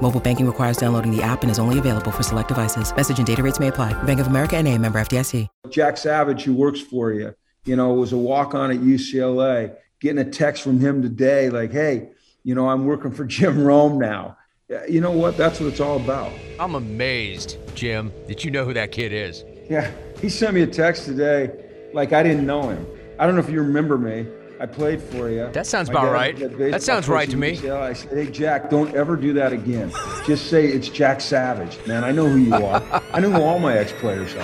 Mobile banking requires downloading the app and is only available for select devices. Message and data rates may apply. Bank of America and a member FDIC. Jack Savage, who works for you, you know, was a walk-on at UCLA, getting a text from him today like, hey, you know, I'm working for Jim Rome now. You know what? That's what it's all about. I'm amazed, Jim, that you know who that kid is. Yeah, he sent me a text today like I didn't know him. I don't know if you remember me. I played for you. That sounds about right. That sounds right to me. I said, hey, Jack, don't ever do that again. Just say it's Jack Savage. Man, I know who you are. I know who all my ex players are.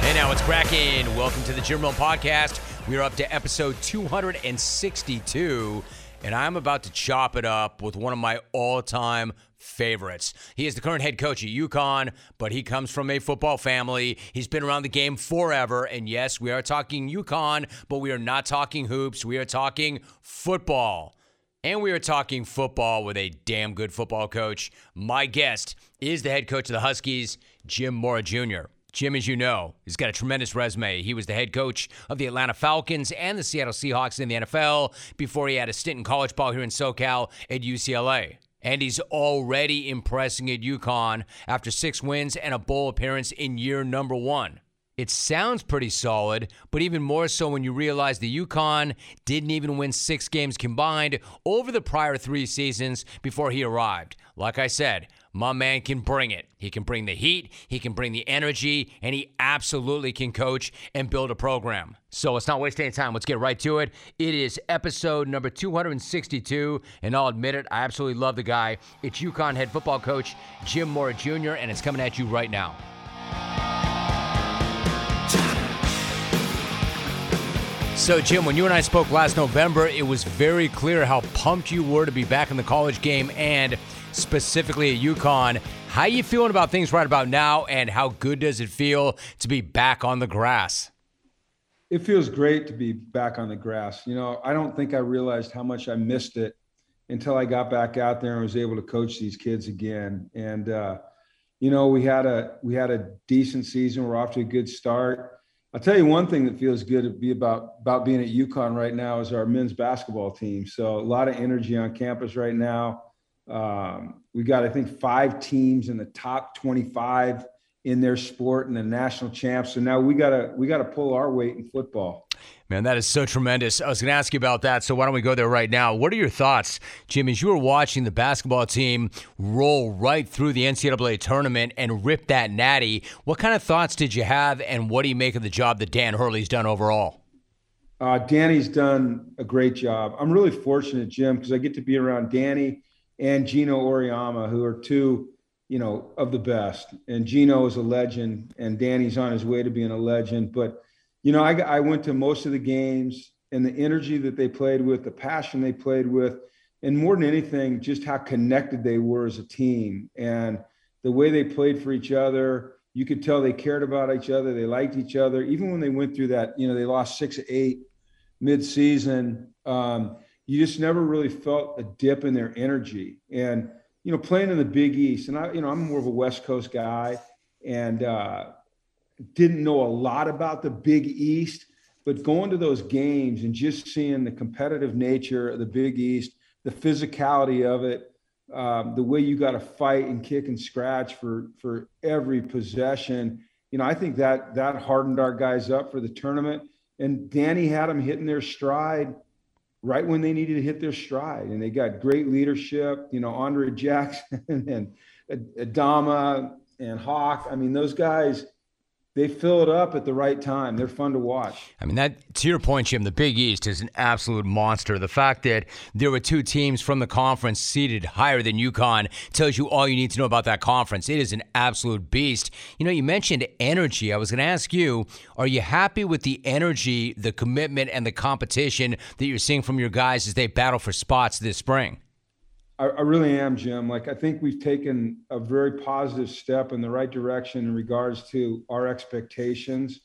Hey, now it's cracking. Welcome to the Jim Rome Podcast. We are up to episode 262, and I'm about to chop it up with one of my all time favorites. He is the current head coach at UConn, but he comes from a football family. He's been around the game forever. And yes, we are talking UConn, but we are not talking hoops. We are talking football. And we are talking football with a damn good football coach. My guest is the head coach of the Huskies, Jim Mora Jr. Jim, as you know, he's got a tremendous resume. He was the head coach of the Atlanta Falcons and the Seattle Seahawks in the NFL before he had a stint in college ball here in SoCal at UCLA and he's already impressing at UConn after six wins and a bowl appearance in year number one. It sounds pretty solid, but even more so when you realize the UConn didn't even win six games combined over the prior three seasons before he arrived. Like I said, my man can bring it. He can bring the heat, he can bring the energy, and he absolutely can coach and build a program. So let's not waste any time. Let's get right to it. It is episode number 262, and I'll admit it, I absolutely love the guy. It's UConn head football coach Jim Mora Jr., and it's coming at you right now. So, Jim, when you and I spoke last November, it was very clear how pumped you were to be back in the college game and specifically at UConn. How are you feeling about things right about now, and how good does it feel to be back on the grass? It feels great to be back on the grass. You know, I don't think I realized how much I missed it until I got back out there and was able to coach these kids again. And uh, you know, we had a we had a decent season. We're off to a good start. I'll tell you one thing that feels good to be about about being at UConn right now is our men's basketball team. So a lot of energy on campus right now. Um, we got, I think, five teams in the top 25 in their sport and the national champs. So now we gotta we gotta pull our weight in football. Man, that is so tremendous. I was going to ask you about that, so why don't we go there right now? What are your thoughts, Jim, as you were watching the basketball team roll right through the NCAA tournament and rip that natty? What kind of thoughts did you have, and what do you make of the job that Dan Hurley's done overall? Uh, Danny's done a great job. I'm really fortunate, Jim, because I get to be around Danny and Geno Auriemma, who are two, you know, of the best. And Geno is a legend, and Danny's on his way to being a legend. But, you know, I, I went to most of the games, and the energy that they played with, the passion they played with, and more than anything, just how connected they were as a team and the way they played for each other. You could tell they cared about each other. They liked each other. Even when they went through that, you know, they lost six eight mid-season. Um, you just never really felt a dip in their energy. And you know, playing in the Big East, and I, you know, I'm more of a West Coast guy, and uh, didn't know a lot about the Big East, but going to those games and just seeing the competitive nature of the Big East, the physicality of it, um, the way you got to fight and kick and scratch for for every possession. You know, I think that that hardened our guys up for the tournament. And Danny had them hitting their stride right when they needed to hit their stride. And they got great leadership, you know, Andre Jackson and Adama and Hawk. I mean, those guys, they fill it up at the right time. They're fun to watch. I mean, that to your point, Jim, the Big East is an absolute monster. The fact that there were two teams from the conference seated higher than UConn tells you all you need to know about that conference. It is an absolute beast. You know, you mentioned energy. I was going to ask you, are you happy with the energy, the commitment, and the competition that you're seeing from your guys as they battle for spots this spring? I, I, really am, Jim. Like I think we've taken a very positive step in the right direction in regards to our expectations.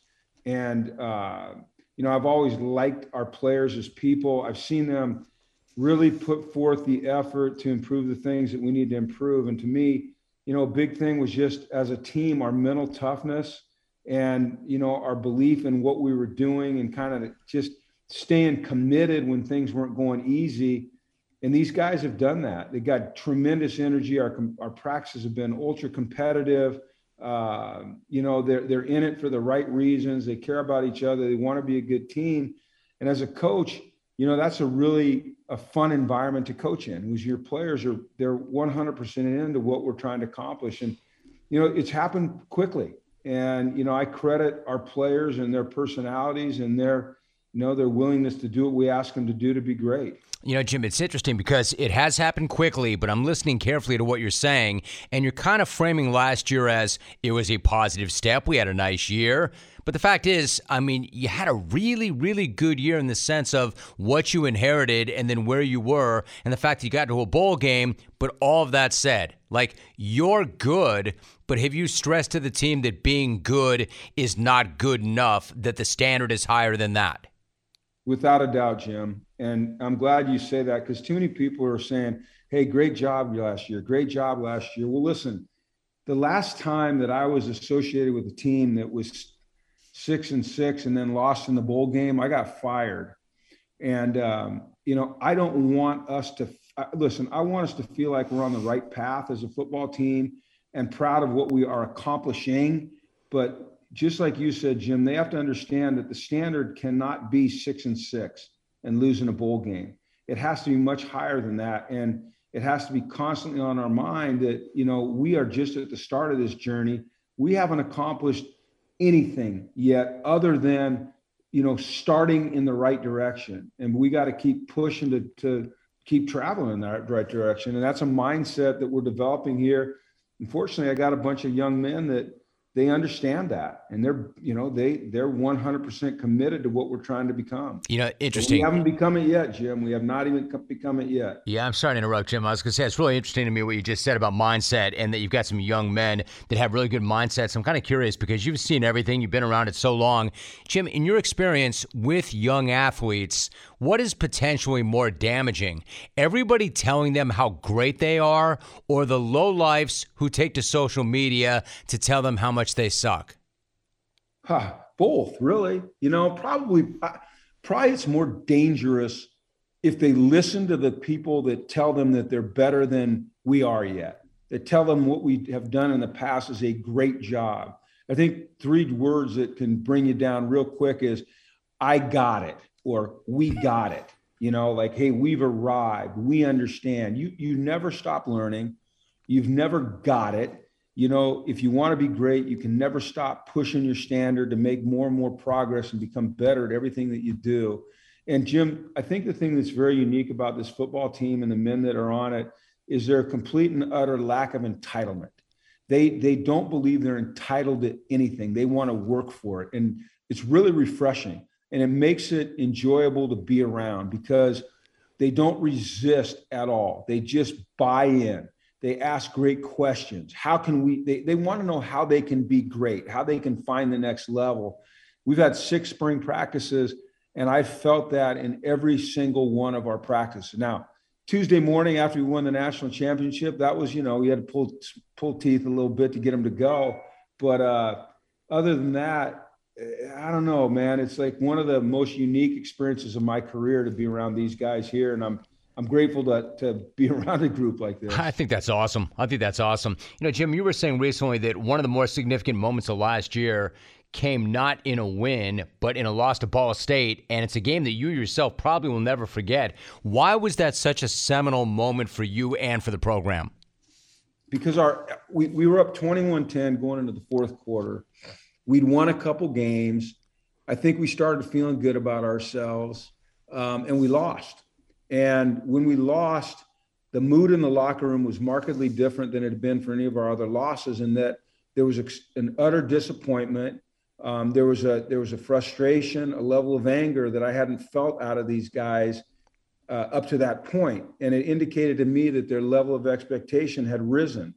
And uh, you know, I've always liked our players as people. I've seen them really put forth the effort to improve the things that we need to improve. And to me, you know, a big thing was just as a team, our mental toughness and, you know, our belief in what we were doing and kind of just staying committed when things weren't going easy. And these guys have done that. They got tremendous energy. Our, our practices have been ultra competitive. Uh, you know, they're, they're in it for the right reasons. They care about each other. They want to be a good team. And as a coach, you know, that's a really a fun environment to coach in who's your players are they're 100% into what we're trying to accomplish and you know it's happened quickly and you know i credit our players and their personalities and their you know their willingness to do what we ask them to do to be great you know, Jim, it's interesting because it has happened quickly, but I'm listening carefully to what you're saying, and you're kind of framing last year as it was a positive step. We had a nice year. But the fact is, I mean, you had a really, really good year in the sense of what you inherited and then where you were, and the fact that you got to a bowl game. But all of that said, like, you're good, but have you stressed to the team that being good is not good enough, that the standard is higher than that? Without a doubt, Jim. And I'm glad you say that because too many people are saying, hey, great job last year, great job last year. Well, listen, the last time that I was associated with a team that was six and six and then lost in the bowl game, I got fired. And, um, you know, I don't want us to listen, I want us to feel like we're on the right path as a football team and proud of what we are accomplishing. But just like you said, Jim, they have to understand that the standard cannot be six and six and losing a bowl game. It has to be much higher than that. And it has to be constantly on our mind that, you know, we are just at the start of this journey. We haven't accomplished anything yet other than, you know, starting in the right direction. And we got to keep pushing to, to keep traveling in that right direction. And that's a mindset that we're developing here. Unfortunately, I got a bunch of young men that they understand that. And they're you know they they're 100% committed to what we're trying to become. You know interesting we haven't become it yet jim. We have not even become it yet. Yeah i'm sorry to interrupt jim. I was going to say it's really interesting to me what you just said about mindset and that you've got some young men that have really good mindsets. I'm kind of curious because you've seen everything. You've been around it so long. Jim in your experience with young athletes what is potentially more damaging? Everybody telling them how great they are, or the lowlifes who take to social media to tell them how much they suck? Huh, both, really. You know, probably, uh, probably it's more dangerous if they listen to the people that tell them that they're better than we are yet, that tell them what we have done in the past is a great job. I think three words that can bring you down real quick is, I got it or we got it you know like hey we've arrived we understand you you never stop learning you've never got it you know if you want to be great you can never stop pushing your standard to make more and more progress and become better at everything that you do. And jim i think the thing that's very unique about this football team and the men that are on it is their complete and utter lack of entitlement. They they don't believe they're entitled to anything. They want to work for it. And it's really refreshing. And it makes it enjoyable to be around because they don't resist at all. They just buy in. They ask great questions. How can we? They, they want to know how they can be great, how they can find the next level. We've had six spring practices, and I felt that in every single one of our practices. Now, Tuesday morning after we won the national championship, that was, you know, we had to pull pull teeth a little bit to get them to go. But uh, other than that, I don't know, man. It's like one of the most unique experiences of my career to be around these guys here, and I'm I'm grateful to to be around a group like this. I think that's awesome. I think that's awesome. You know, Jim, you were saying recently that one of the more significant moments of last year came not in a win, but in a loss to Ball State, and it's a game that you yourself probably will never forget. Why was that such a seminal moment for you and for the program? Because our we, we were up 21-10 going into the fourth quarter We'd won a couple games. I think we started feeling good about ourselves, um, and we lost. And when we lost, the mood in the locker room was markedly different than it had been for any of our other losses, in that there was an utter disappointment. Um, there was a there was a frustration, a level of anger that I hadn't felt out of these guys uh, up to that point, and it indicated to me that their level of expectation had risen,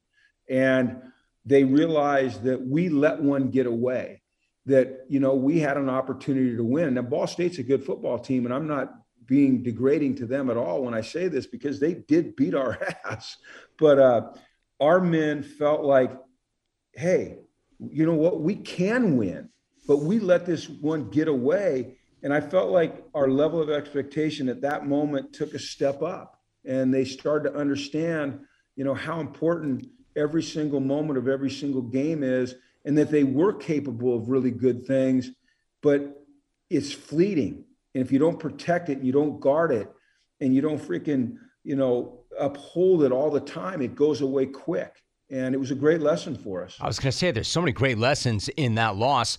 and they realized that we let one get away. That you know we had an opportunity to win. Now Ball State's a good football team, and I'm not being degrading to them at all when I say this because they did beat our ass. But uh, our men felt like, hey, you know what? We can win, but we let this one get away. And I felt like our level of expectation at that moment took a step up and they started to understand, you know, how important every single moment of every single game is and that they were capable of really good things, but it's fleeting. And if you don't protect it, and you don't guard it, and you don't freaking, you know, uphold it all the time, it goes away quick. And it was a great lesson for us. I was going to say, there's so many great lessons in that loss.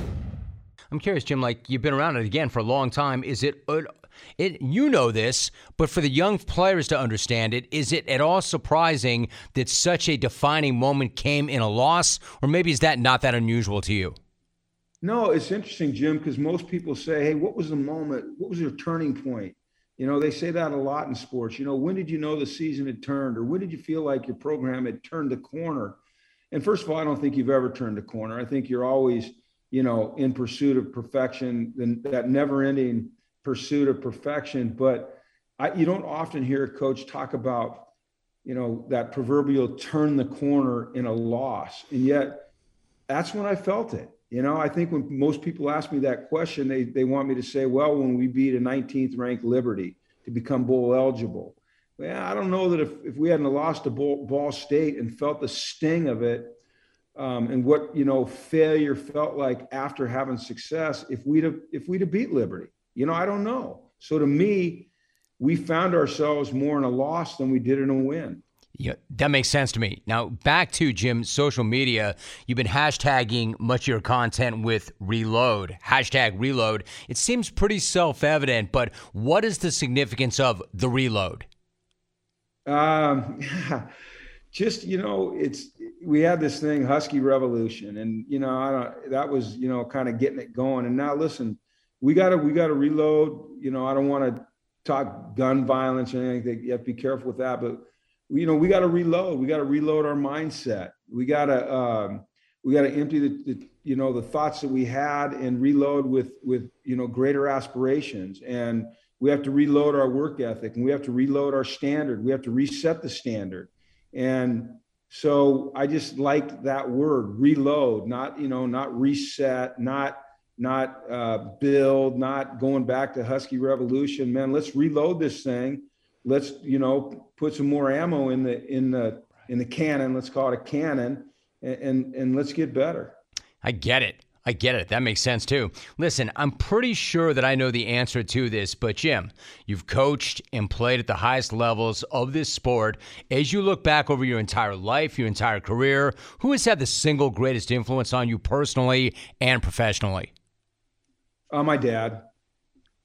I'm curious, Jim. Like you've been around it again for a long time. Is it? Uh, it, you know this, but for the young players to understand it, is it at all surprising that such a defining moment came in a loss, or maybe is that not that unusual to you? No, it's interesting, Jim, because most people say, "Hey, what was the moment? What was your turning point?" You know, they say that a lot in sports. You know, when did you know the season had turned, or when did you feel like your program had turned the corner? And first of all, I don't think you've ever turned a corner. I think you're always you know, in pursuit of perfection, then that never ending pursuit of perfection. But I, you don't often hear a coach talk about, you know, that proverbial turn the corner in a loss. And yet that's when I felt it. You know, I think when most people ask me that question, they, they want me to say, well, when we beat a 19th ranked Liberty to become bowl eligible. Well, I don't know that if, if we hadn't lost to Ball, Ball State and felt the sting of it, um, and what you know failure felt like after having success if we'd have if we'd have beat liberty you know i don't know so to me we found ourselves more in a loss than we did in a win yeah, that makes sense to me. Now, back to Jim, social media. You've been hashtagging much of your content with reload. Hashtag reload. It seems pretty self evident, but what is the significance of the reload? Um, just, you know, it's we had this thing husky revolution and you know i don't that was you know kind of getting it going. And now listen we got to we got to reload. You know i don't want to talk gun violence or anything. You have to be careful with that. But you know we got to reload. We got to reload our mindset. We got to um, we got to empty the, the, you know the thoughts that we had and reload with with you know greater aspirations. And we have to reload our work ethic and we have to reload our standard. We have to reset the standard and so I just like that word reload, not, you know, not reset, not, not uh, build, not going back to Husky Revolution. Man, let's reload this thing. Let's, you know, put some more ammo in the, in the, in the cannon. Let's call it a cannon and, and, and let's get better. I get it. I get it. That makes sense too. Listen, I'm pretty sure that I know the answer to this, but Jim, you've coached and played at the highest levels of this sport. As you look back over your entire life, your entire career, who has had the single greatest influence on you personally and professionally? Uh, my dad.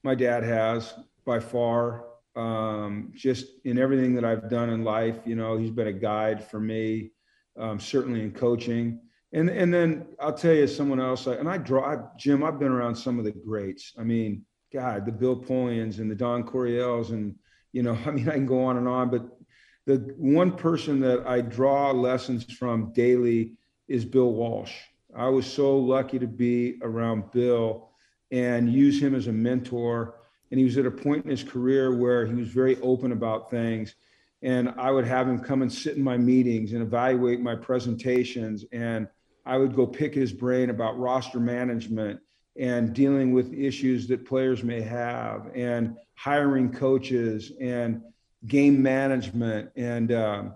My dad has by far. Um, just in everything that I've done in life, you know, he's been a guide for me, um, certainly in coaching and and then I'll tell you someone else. And I draw I, Jim. I've been around some of the greats. I mean, God, the Bill Polians and the Don Coryells, and you know, I mean, I can go on and on. But the one person that I draw lessons from daily is Bill Walsh. I was so lucky to be around Bill and use him as a mentor. And he was at a point in his career where he was very open about things and I would have him come and sit in my meetings and evaluate my presentations and I would go pick his brain about roster management and dealing with issues that players may have and hiring coaches and game management and um,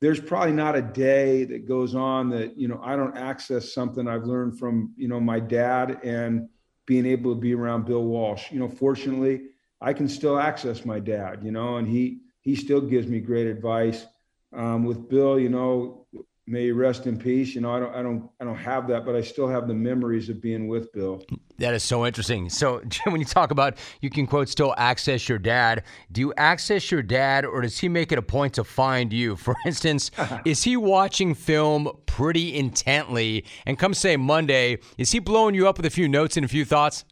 there's probably not a day that goes on that you know i don't access something i've learned from you know my dad and being able to be around bill walsh you know fortunately I can still access my dad, you know, and he he still gives me great advice. Um, with Bill, you know, may he rest in peace. You know, I don't, I don't, I don't have that, but I still have the memories of being with Bill. That is so interesting. So, Jim, when you talk about you can quote still access your dad, do you access your dad, or does he make it a point to find you? For instance, is he watching film pretty intently, and come say Monday, is he blowing you up with a few notes and a few thoughts?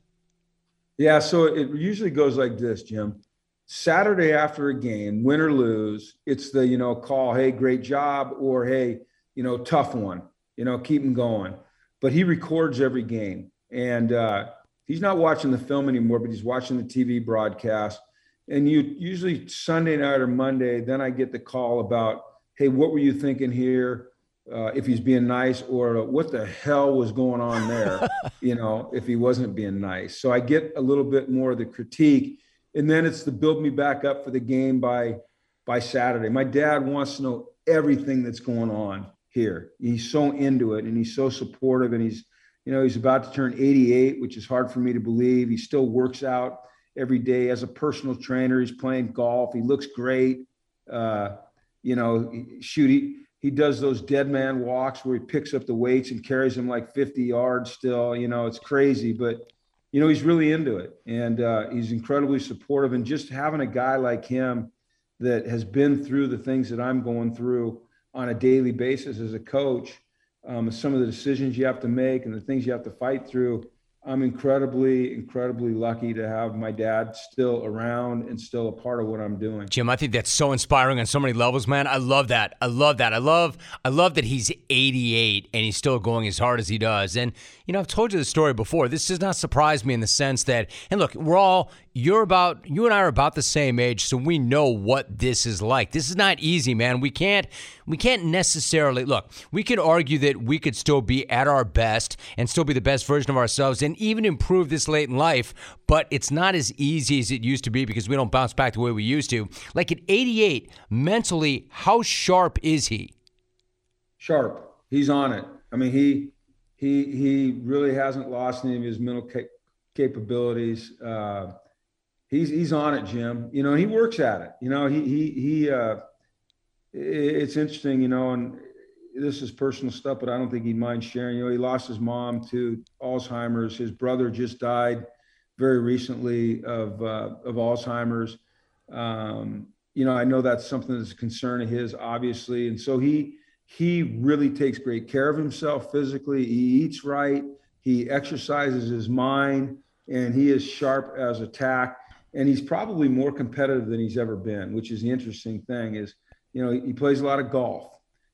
Yeah. So it usually goes like this, Jim. Saturday after a game, win or lose, it's the you know call, hey, great job, or hey you know, tough one, you know, keep him going. But he records every game. And uh, he's not watching the film anymore, but he's watching the TV broadcast. And you usually Sunday night or Monday, then I get the call about, hey, what were you thinking here? Uh, if he's being nice, or what the hell was going on there, you know, if he wasn't being nice. So I get a little bit more of the critique. And then it's to build me back up for the game by by Saturday. My dad wants to know everything that's going on here. He's so into it and he's so supportive and he's, you know, he's about to turn 88, which is hard for me to believe. He still works out every day as a personal trainer. He's playing golf. He looks great. Uh, you know, shoot, he, he does those dead man walks where he picks up the weights and carries them like 50 yards still. You know, it's crazy, but, you know, he's really into it and uh, he's incredibly supportive. And just having a guy like him that has been through the things that I'm going through on a daily basis as a coach, um, some of the decisions you have to make and the things you have to fight through. I'm incredibly, incredibly lucky to have my dad still around and still a part of what I'm doing. Jim, I think that's so inspiring on so many levels, man. I love that. I love that. I love I love that he's 88 and he's still going as hard as he does. And you know, I've told you the story before. This does not surprise me in the sense that, and look, we're all you're about you and I are about the same age, so we know what this is like. This is not easy, man. We can't we can't necessarily look. We could argue that we could still be at our best and still be the best version of ourselves and even improve this late in life, but it's not as easy as it used to be because we don't bounce back the way we used to. Like at 88, mentally, how sharp is he? Sharp. He's on it. I mean, he he he really hasn't lost any of his mental ca- capabilities. Uh, he's he's on it, Jim. You know, he works at it. You know, he he he. Uh, it's interesting, you know, and this is personal stuff, but I don't think he'd mind sharing. You know, he lost his mom to Alzheimer's. His brother just died very recently of uh, of Alzheimer's. Um, you know, I know that's something that's a concern of his, obviously, and so he he really takes great care of himself physically. He eats right. He exercises his mind, and he is sharp as a tack and he's probably more competitive than he's ever been, which is the interesting thing is, you know, he plays a lot of golf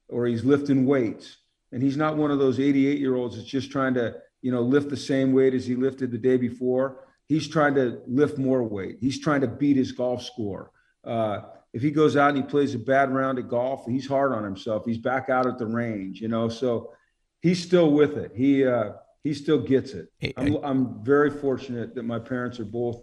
or he's lifting weights and he's not one of those 88 year olds that's just trying to, you know, lift the same weight as he lifted the day before. He's trying to lift more weight. He's trying to beat his golf score. Uh, if he goes out and he plays a bad round of golf, he's hard on himself. He's back out at the range, you know, so he's still with it. He, uh, he still gets it. I'm, I'm very fortunate that my parents are both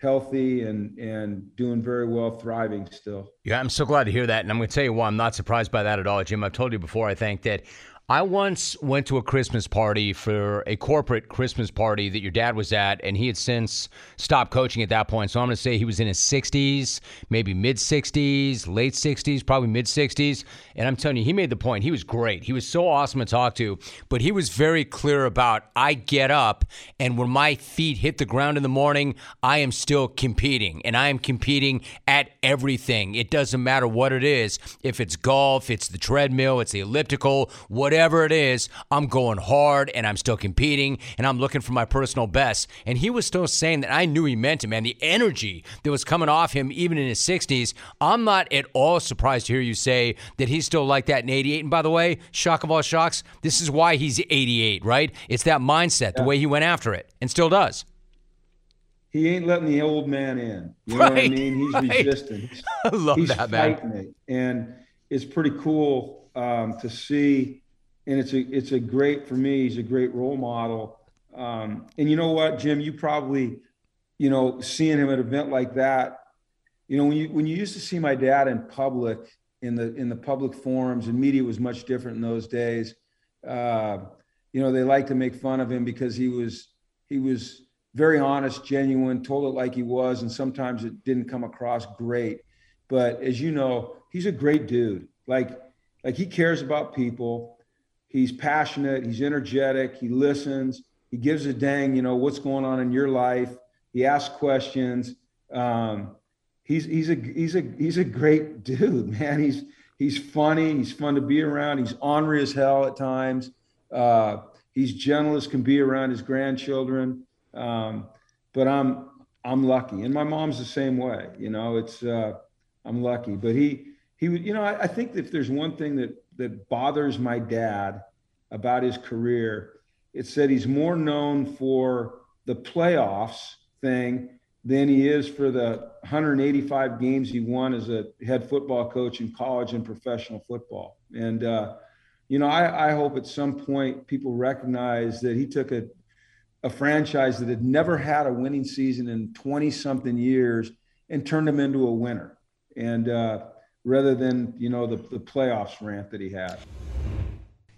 healthy and and doing very well, thriving still. Yeah, I'm so glad to hear that, and I'm going to tell you why I'm not surprised by that at all, Jim. I've told you before. I think that I once went to a Christmas party for a corporate Christmas party that your dad was at, and he had since stopped coaching at that point. So I'm going to say he was in his 60s, maybe mid 60s, late 60s, probably mid 60s. And I'm telling you, he made the point. He was great. He was so awesome to talk to, but he was very clear about I get up, and when my feet hit the ground in the morning, I am still competing, and I am competing at everything. It doesn't matter what it is. If it's golf, it's the treadmill, it's the elliptical, whatever whatever it is, I'm going hard and I'm still competing and I'm looking for my personal best. And he was still saying that I knew he meant it, man. The energy that was coming off him, even in his 60s, I'm not at all surprised to hear you say that he's still like that in 88. And by the way, shock of all shocks, this is why he's 88, right? It's that mindset, the way he went after it and still does he ain't letting the old man in. You know right, what I mean? He's right. resistant. I love He's that, man. It. And it's pretty cool um, to see and it's a it's a great for me. He's a great role model. Um, and you know what, Jim, you probably, you know, seeing him at an event like that, you know, when you when you used to see my dad in public in the in the public forums and media was much different in those days. Uh, you know, they like to make fun of him because he was he was very honest, genuine, told it like he was, and sometimes it didn't come across great. But as you know, he's a great dude. Like, like he cares about people. He's passionate. He's energetic. He listens. He gives a dang, you know, what's going on in your life. He asks questions. Um, he's he's a he's a he's a great dude, man. He's he's funny. He's fun to be around. He's ornery as hell at times. Uh, he's gentle as can be around his grandchildren. Um, but I'm I'm lucky, and my mom's the same way. You know, it's uh, I'm lucky. But he he would you know I, I think if there's one thing that that bothers my dad about his career, it's that he's more known for the playoffs thing than he is for the 185 games he won as a head football coach in college and professional football. And uh, you know, I, I hope at some point people recognize that he took a a franchise that had never had a winning season in 20 something years and turned them into a winner. And uh, rather than, you know, the, the playoffs rant that he had.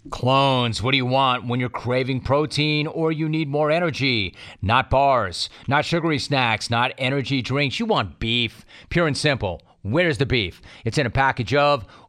Clones, what do you want when you're craving protein or you need more energy? Not bars, not sugary snacks, not energy drinks. You want beef, pure and simple. Where's the beef? It's in a package of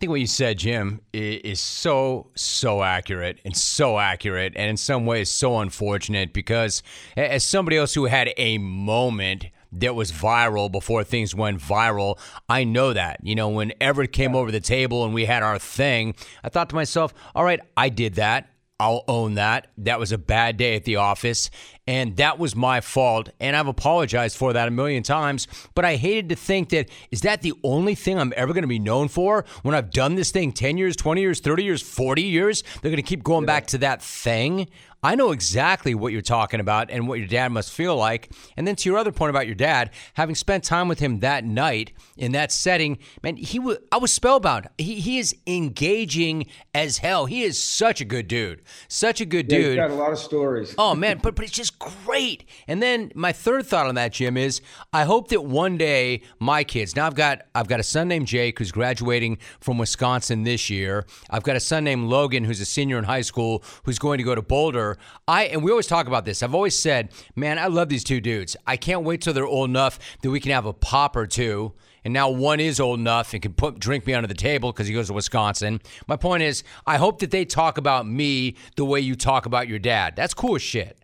I think what you said, Jim, is so, so accurate and so accurate, and in some ways so unfortunate because, as somebody else who had a moment that was viral before things went viral, I know that. You know, when Everett came over the table and we had our thing, I thought to myself, all right, I did that. I'll own that. That was a bad day at the office, and that was my fault. And I've apologized for that a million times. But I hated to think that is that the only thing I'm ever going to be known for when I've done this thing 10 years, 20 years, 30 years, 40 years? They're going to keep going yeah. back to that thing. I know exactly what you're talking about and what your dad must feel like. And then to your other point about your dad, having spent time with him that night in that setting, man, he was I was spellbound. He he is engaging as hell. He is such a good dude. Such a good yeah, dude. He's got a lot of stories. oh man, but but it's just great. And then my third thought on that, Jim, is I hope that one day my kids. Now I've got I've got a son named Jake who's graduating from Wisconsin this year. I've got a son named Logan who's a senior in high school who's going to go to Boulder I and we always talk about this. I've always said, man, I love these two dudes. I can't wait till they're old enough that we can have a pop or two. And now one is old enough and can put drink me under the table because he goes to Wisconsin. My point is, I hope that they talk about me the way you talk about your dad. That's cool as shit.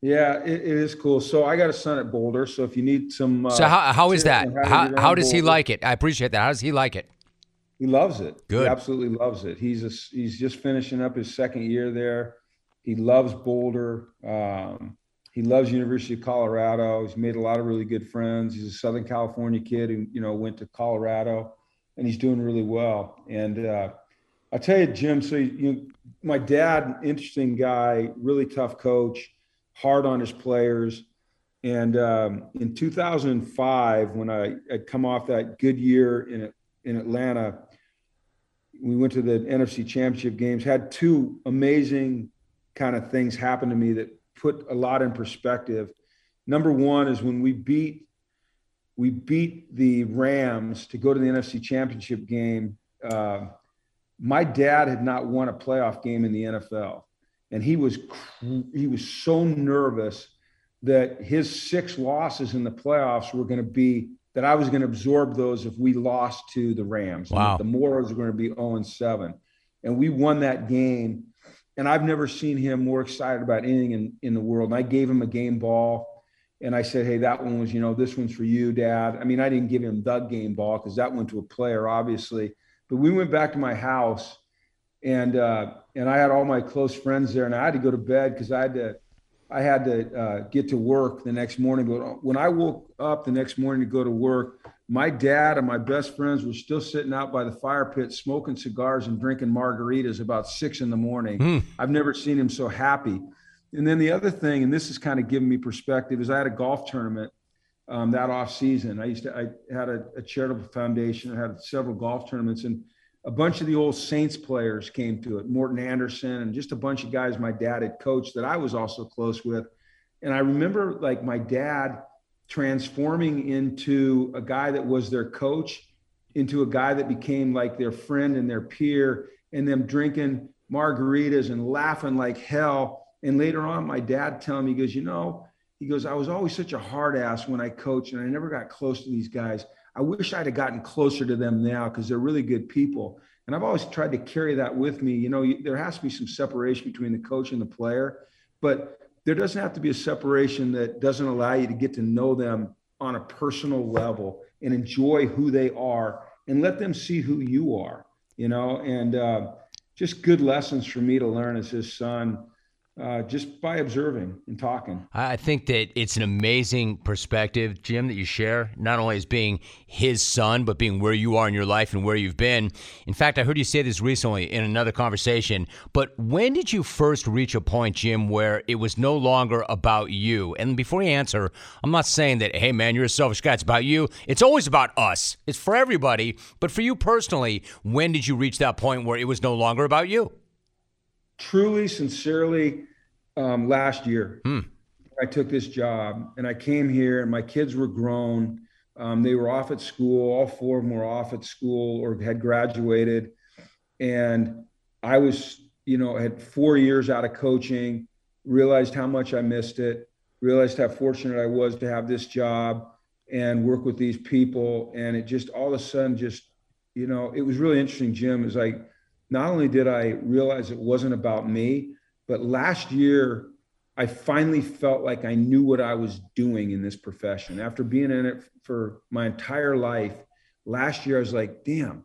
Yeah, it, it is cool. So I got a son at Boulder. So if you need some, uh, so how how is that? How how does Boulder, he like it? I appreciate that. How does he like it? He loves it. Good. He absolutely loves it. He's a, he's just finishing up his second year there. He loves Boulder. Um, he loves University of Colorado. He's made a lot of really good friends. He's a Southern California kid who you know went to Colorado, and he's doing really well. And uh, I'll tell you, Jim. So you, my dad, interesting guy, really tough coach, hard on his players. And um, in 2005, when I had come off that good year in in Atlanta, we went to the NFC Championship games. Had two amazing kind of things happen to me that put a lot in perspective. Number one is when we beat we beat the Rams to go to the NFC Championship game. Uh, my dad had not won a playoff game in the NFL, and he was he was so nervous that his six losses in the playoffs were going to be that I was going to absorb those if we lost to the Rams. Wow. The Moras were going to be 0 and 7. And we won that game and I've never seen him more excited about anything in, in the world. And I gave him a game ball, and I said, hey, that one was, you know, this one's for you, Dad. I mean, I didn't give him the game ball because that went to a player, obviously. But we went back to my house, and uh, and I had all my close friends there, and I had to go to bed because I had to I had to uh, get to work the next morning. But when I woke up the next morning to go to work, my dad and my best friends were still sitting out by the fire pit smoking cigars and drinking margaritas about six in the morning. Mm. I've never seen him so happy. And then the other thing, and this is kind of giving me perspective, is I had a golf tournament um, that off season. I used to, I had a, a charitable foundation. I had several golf tournaments, and a bunch of the old Saints players came to it. Morten Andersen and just a bunch of guys my dad had coached that I was also close with. And I remember like my dad transforming into a guy that was their coach, into a guy that became like their friend and their peer, and them drinking margaritas and laughing like hell. And later on, my dad telling me, he goes, you know, he goes, I was always such a hard ass when I coached, and I never got close to these guys. I wish I'd have gotten closer to them now because they're really good people. And I've always tried to carry that with me. You know, there has to be some separation between the coach and the player, but there doesn't have to be a separation that doesn't allow you to get to know them on a personal level and enjoy who they are and let them see who you are, you know, and uh, just good lessons for me to learn as his son uh, just by observing and talking. I think that it's an amazing perspective, Jim, that you share, not only as being his son, but being where you are in your life and where you've been. In fact, I heard you say this recently in another conversation, but when did you first reach a point, Jim, where it was no longer about you? And before you answer, I'm not saying that, hey, man, you're a selfish guy. It's about you. It's always about us, it's for everybody. But for you personally, when did you reach that point where it was no longer about you? Truly, sincerely, um, last year. Hmm. I took this job and I came here and my kids were grown. Um, they were off at school. All four of them were off at school or had graduated. And I was, you know, had four years out of coaching, realized how much I missed it, realized how fortunate I was to have this job and work with these people. And it just all of a sudden just, you know, it was really interesting, Jim, is like not only did I realize it wasn't about me, but last year, I finally felt like I knew what I was doing in this profession. After being in it for my entire life, last year I was like, damn,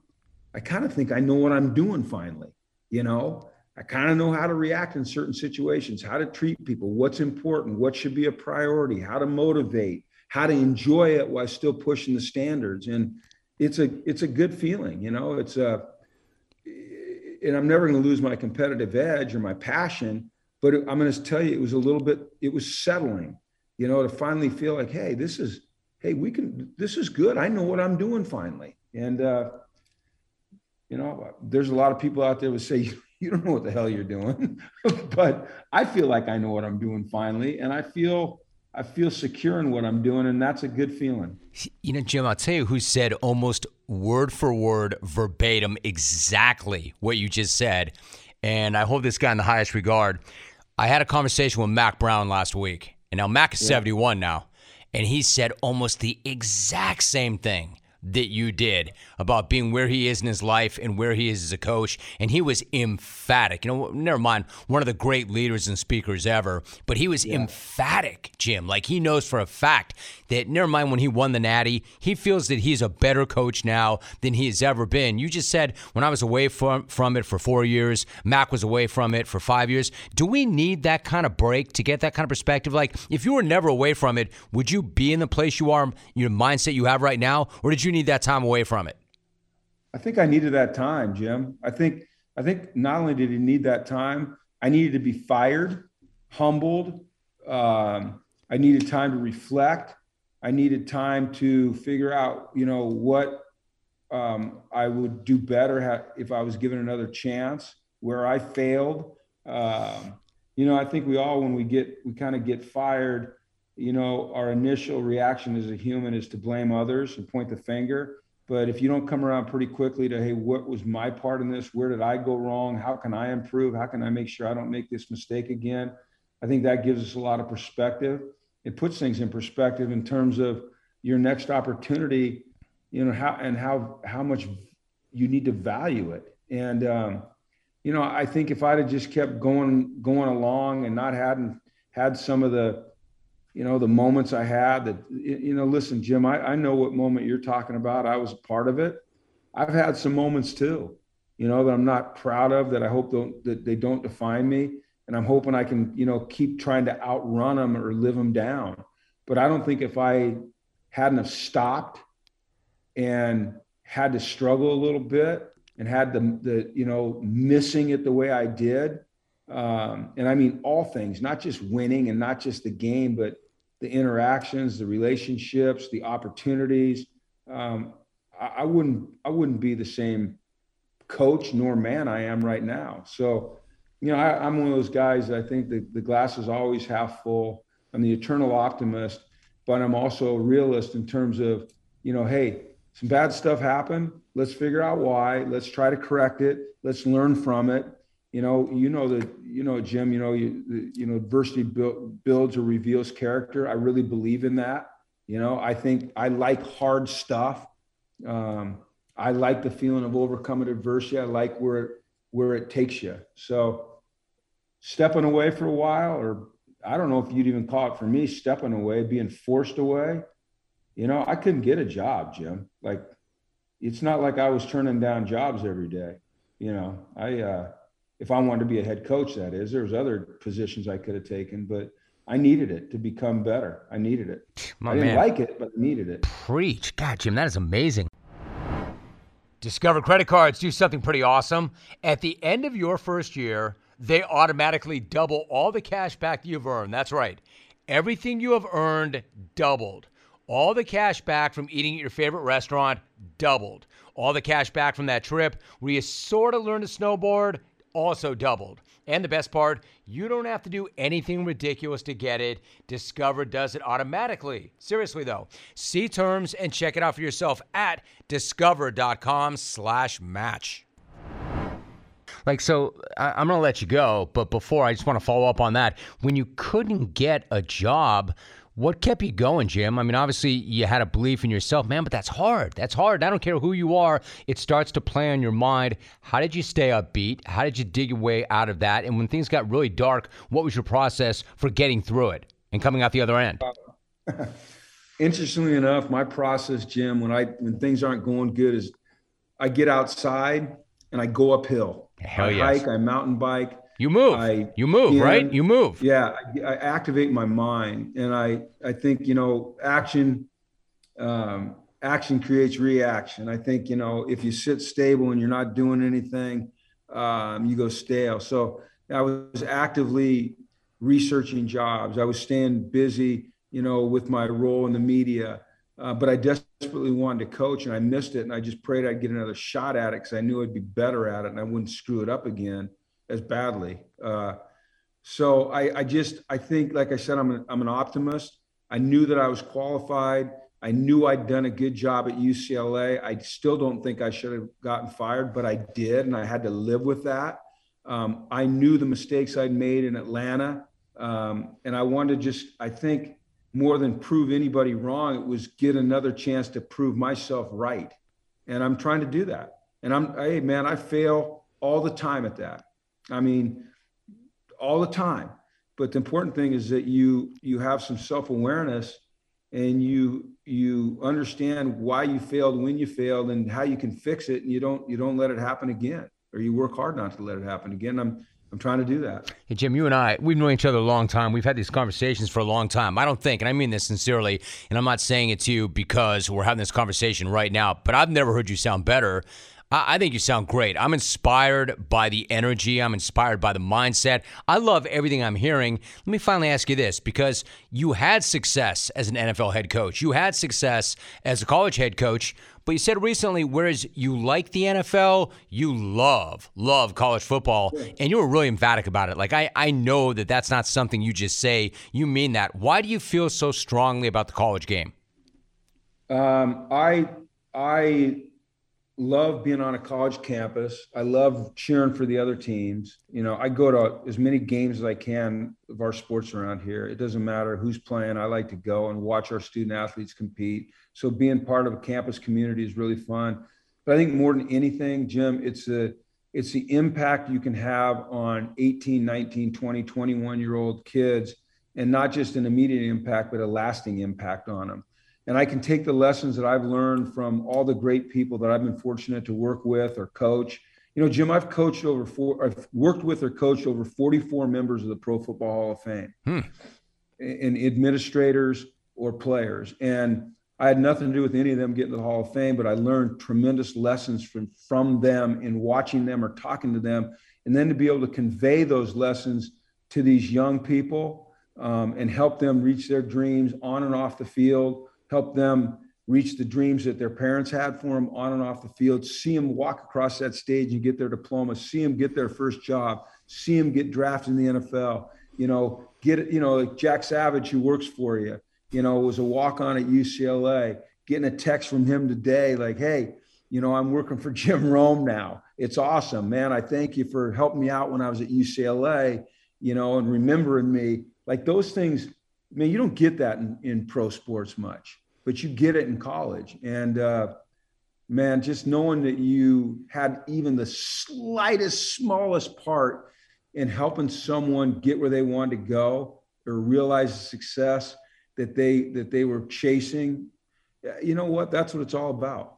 I kind of think I know what I'm doing finally. You know, I kind of know how to react in certain situations, how to treat people, what's important, what should be a priority, how to motivate, how to enjoy it while still pushing the standards. And it's a it's a good feeling, you know. It's a and I'm never going to lose my competitive edge or my passion. But I'm going to tell you, it was a little bit, it was settling, you know, to finally feel like, hey, this is, hey, we can, this is good. I know what I'm doing finally. And, uh, you know, there's a lot of people out there would say, you don't know what the hell you're doing. but I feel like I know what I'm doing finally. And I feel, I feel secure in what I'm doing, and that's a good feeling. You know, Jim, I'll tell you who said almost word for word, verbatim, exactly what you just said. And I hold this guy in the highest regard. I had a conversation with Mack Brown last week, and now Mack is yeah. 71 now, and he said almost the exact same thing that you did about being where he is in his life and where he is as a coach. And he was emphatic. You know, never mind, one of the great leaders and speakers ever, but he was yeah. emphatic, Jim. Like he knows for a fact that, never mind when he won the Natty, he feels that he's a better coach now than he has ever been. You just said, when I was away from, from it for four years, Mack was away from it for five years. Do we need that kind of break to get that kind of perspective? Like, if you were never away from it, would you be in the place you are, your mindset you have right now? Or did you need that time away from it? I think I needed that time, Jim. I think I think not only did he need that time, I needed to be fired, humbled. Um, I needed time to reflect. I needed time to figure out, you know, what um, I would do better if I was given another chance. Where I failed, um, you know, I think we all, when we get, we kind of get fired, you know, our initial reaction as a human is to blame others and point the finger. But if you don't come around pretty quickly to, hey, what was my part in this? Where did I go wrong? How can I improve? How can I make sure I don't make this mistake again? I think that gives us a lot of perspective. It puts things in perspective in terms of your next opportunity, you know, how and how how much you need to value it. And um, you know, I think if I'd have just kept going going along and not hadn't had some of the you know, the moments I had that, you know, listen, Jim, I, I know what moment you're talking about. I was a part of it. I've had some moments too, you know, that I'm not proud of that I hope don't, that they don't define me. And I'm hoping I can, you know, keep trying to outrun them or live them down. But I don't think if I hadn't have stopped and had to struggle a little bit and had the, the you know, missing it the way I did, um, and I mean all things, not just winning and not just the game, but the interactions, the relationships, the opportunities. Um, I, I, wouldn't I wouldn't be the same coach nor man I am right now. So, you know, I, am one of those guys that I think the, the glass is always half full. I'm the eternal optimist, but I'm also a realist in terms of, you know, hey, some bad stuff happened. Let's figure out why. Let's try to correct it. Let's learn from it you know, you know that, you know, Jim, you know, you, you know, adversity build, builds or reveals character. I really believe in that. You know, I think I like hard stuff. Um, I like the feeling of overcoming adversity. I like where where it takes you. So stepping away for a while, or I don't know if you'd even call it for me, stepping away, being forced away. You know, I couldn't get a job, Jim. Like, it's not like I was turning down jobs every day. You know, I, uh, if I wanted to be a head coach, that is. There was other positions I could have taken, but I needed it to become better. I needed it. My I didn't man. like it, but I needed it. Preach. God, Jim, that is amazing. Discover credit cards do something pretty awesome. At the end of your first year, they automatically double all the cash back you've earned. That's right. Everything you have earned doubled. All the cash back from eating at your favorite restaurant doubled. All the cash back from that trip where you sort of learned to snowboard also doubled. And the best part, you don't have to do anything ridiculous to get it. Discover does it automatically. Seriously though, see terms and check it out for yourself at discover.com/match. Like so, I, am gonna let you go, but before I just want to follow up on that. When you couldn't get a job what kept you going, Jim? I mean, obviously you had a belief in yourself, man, but that's hard. That's hard. I don't care who you are. It starts to play on your mind. How did you stay upbeat? How did you dig your way out of that? And when things got really dark, what was your process for getting through it and coming out the other end? Interestingly enough, my process, Jim, when I when things aren't going good, is I get outside and I go uphill. Hell I yes. hike, I mountain bike. You move. I, you move, right? You move. Yeah, I, I, activate my mind, and I I think you know action. Um, action creates reaction. I think you know if you sit stable and you're not doing anything, um, you go stale. So I was actively researching jobs. I was staying busy, you know, with my role in the media. Uh, but I desperately wanted to coach, and I missed it. And I just prayed I'd get another shot at it because I knew I'd be better at it, and I wouldn't screw it up again as badly. Uh, so I, I just I think, like I said, I'm an, I'm an optimist. I knew that I was qualified. I knew I'd done a good job at UCLA. I still don't think I should have gotten fired, but I did, and I had to live with that. Um, I knew the mistakes I'd made in Atlanta, um, and I wanted to just I think more than prove anybody wrong, it was get another chance to prove myself right, and I'm trying to do that. And I'm hey man, I fail all the time at that. I mean, all the time. But the important thing is that you you have some self-awareness and you you understand why you failed, when you failed, and how you can fix it, and you don't you don't let it happen again, or you work hard not to let it happen again. I'm I'm trying to do that. Hey, Jim, you and I, we've known each other a long time. We've had these conversations for a long time. I don't think, and I mean this sincerely, and I'm not saying it to you because we're having this conversation right now, but I've never heard you sound better I think you sound great. I'm inspired by the energy. I'm inspired by the mindset. I love everything I'm hearing. Let me finally ask you this because you had success as an NFL head coach, you had success as a college head coach, but you said recently, whereas you like the NFL, you love, love college football, and you were really emphatic about it. Like, I, I know that that's not something you just say, you mean that. Why do you feel so strongly about the college game? Um, I, I, love being on a college campus. I love cheering for the other teams. You know, I go to as many games as I can of our sports around here. It doesn't matter who's playing. I like to go and watch our student athletes compete. So being part of a campus community is really fun. But I think more than anything, Jim, it's a it's the impact you can have on 18, 19, 20, 21 year old kids and not just an immediate impact, but a lasting impact on them. And I can take the lessons that I've learned from all the great people that I've been fortunate to work with or coach. You know, Jim, I've coached over four, I've worked with or coached over 44 members of the Pro Football Hall of Fame, hmm. and administrators or players. And I had nothing to do with any of them getting to the Hall of Fame, but I learned tremendous lessons from, from them in watching them or talking to them. And then to be able to convey those lessons to these young people um, and help them reach their dreams on and off the field, help them reach the dreams that their parents had for them on and off the field, see them walk across that stage and get their diploma, see them get their first job, see them get drafted in the NFL, you know, get, you know, like Jack Savage who works for you, you know, was a walk on at UCLA, getting a text from him today, like, hey, you know, I'm working for Jim Rome now. It's awesome, man. I thank you for helping me out when I was at UCLA, you know, and remembering me. Like those things, man. you don't get that in, in pro sports much, but you get it in college. And uh, man, just knowing that you had even the slightest, smallest part in helping someone get where they wanted to go or realize the success that they that they were chasing. You know what? That's what it's all about.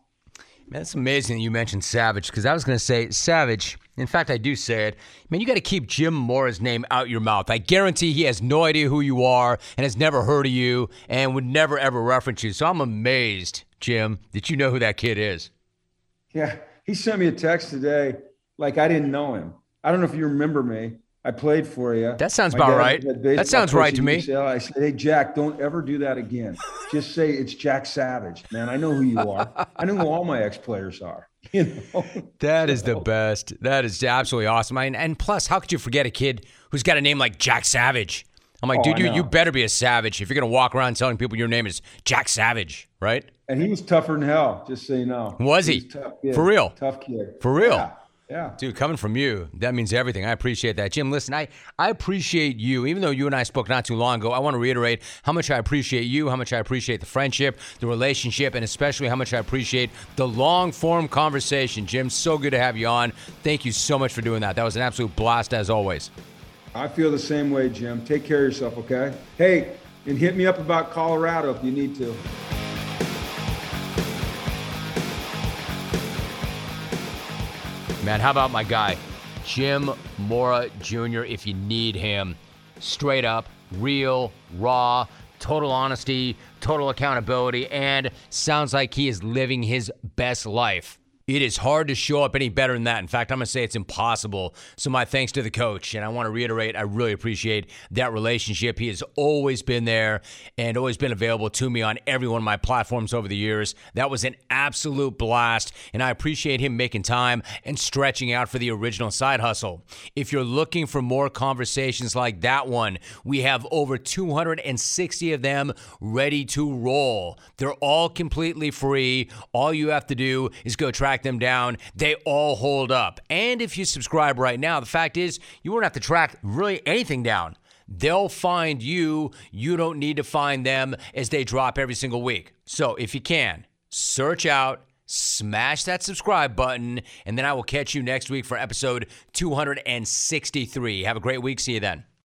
Man, it's amazing that you mentioned Savage because I was going to say Savage. In fact, I do say it. Man, you got to keep Jim Mora's name out your mouth. I guarantee he has no idea who you are and has never heard of you and would never ever reference you. So I'm amazed, Jim, that you know who that kid is. Yeah, he sent me a text today like I didn't know him. I don't know if you remember me. I played for you. That sounds about right. That sounds right to me. I said, "Hey Jack, don't ever do that again. Just say it's Jack Savage, man. I know who you are. I know who all my ex players are. You know. That is the best. That is absolutely awesome. I, and plus, how could you forget a kid who's got a name like Jack Savage? I'm like, oh, dude, you, you better be a savage if you're gonna walk around telling people your name is Jack Savage, right? And he was tougher than hell. Just so you know. Was he? he? Was For real? Tough kid. For real. Yeah. Yeah. Dude, coming from you, that means everything. I appreciate that. Jim, listen, I, I appreciate you. Even though you and I spoke not too long ago, I want to reiterate how much I appreciate you, how much I appreciate the friendship, the relationship, and especially how much I appreciate the long form conversation. Jim, so good to have you on. Thank you so much for doing that. That was an absolute blast as always. I feel the same way, Jim. Take care of yourself, okay? Hey, and hit me up about Colorado if you need to. Man, how about my guy, Jim Mora Jr., if you need him? Straight up, real, raw, total honesty, total accountability, and sounds like he is living his best life. It is hard to show up any better than that. In fact, I'm going to say it's impossible. So, my thanks to the coach. And I want to reiterate, I really appreciate that relationship. He has always been there and always been available to me on every one of my platforms over the years. That was an absolute blast. And I appreciate him making time and stretching out for the original side hustle. If you're looking for more conversations like that one, we have over 260 of them ready to roll. They're all completely free. All you have to do is go track track them down. They all hold up. And if you subscribe right now, the fact is, you won't have to track really anything down. They'll find you. You don't need to find them as they drop every single week. So if you can, search out, smash that subscribe button, and then I will catch you next week for episode 263. Have a great week. See you then.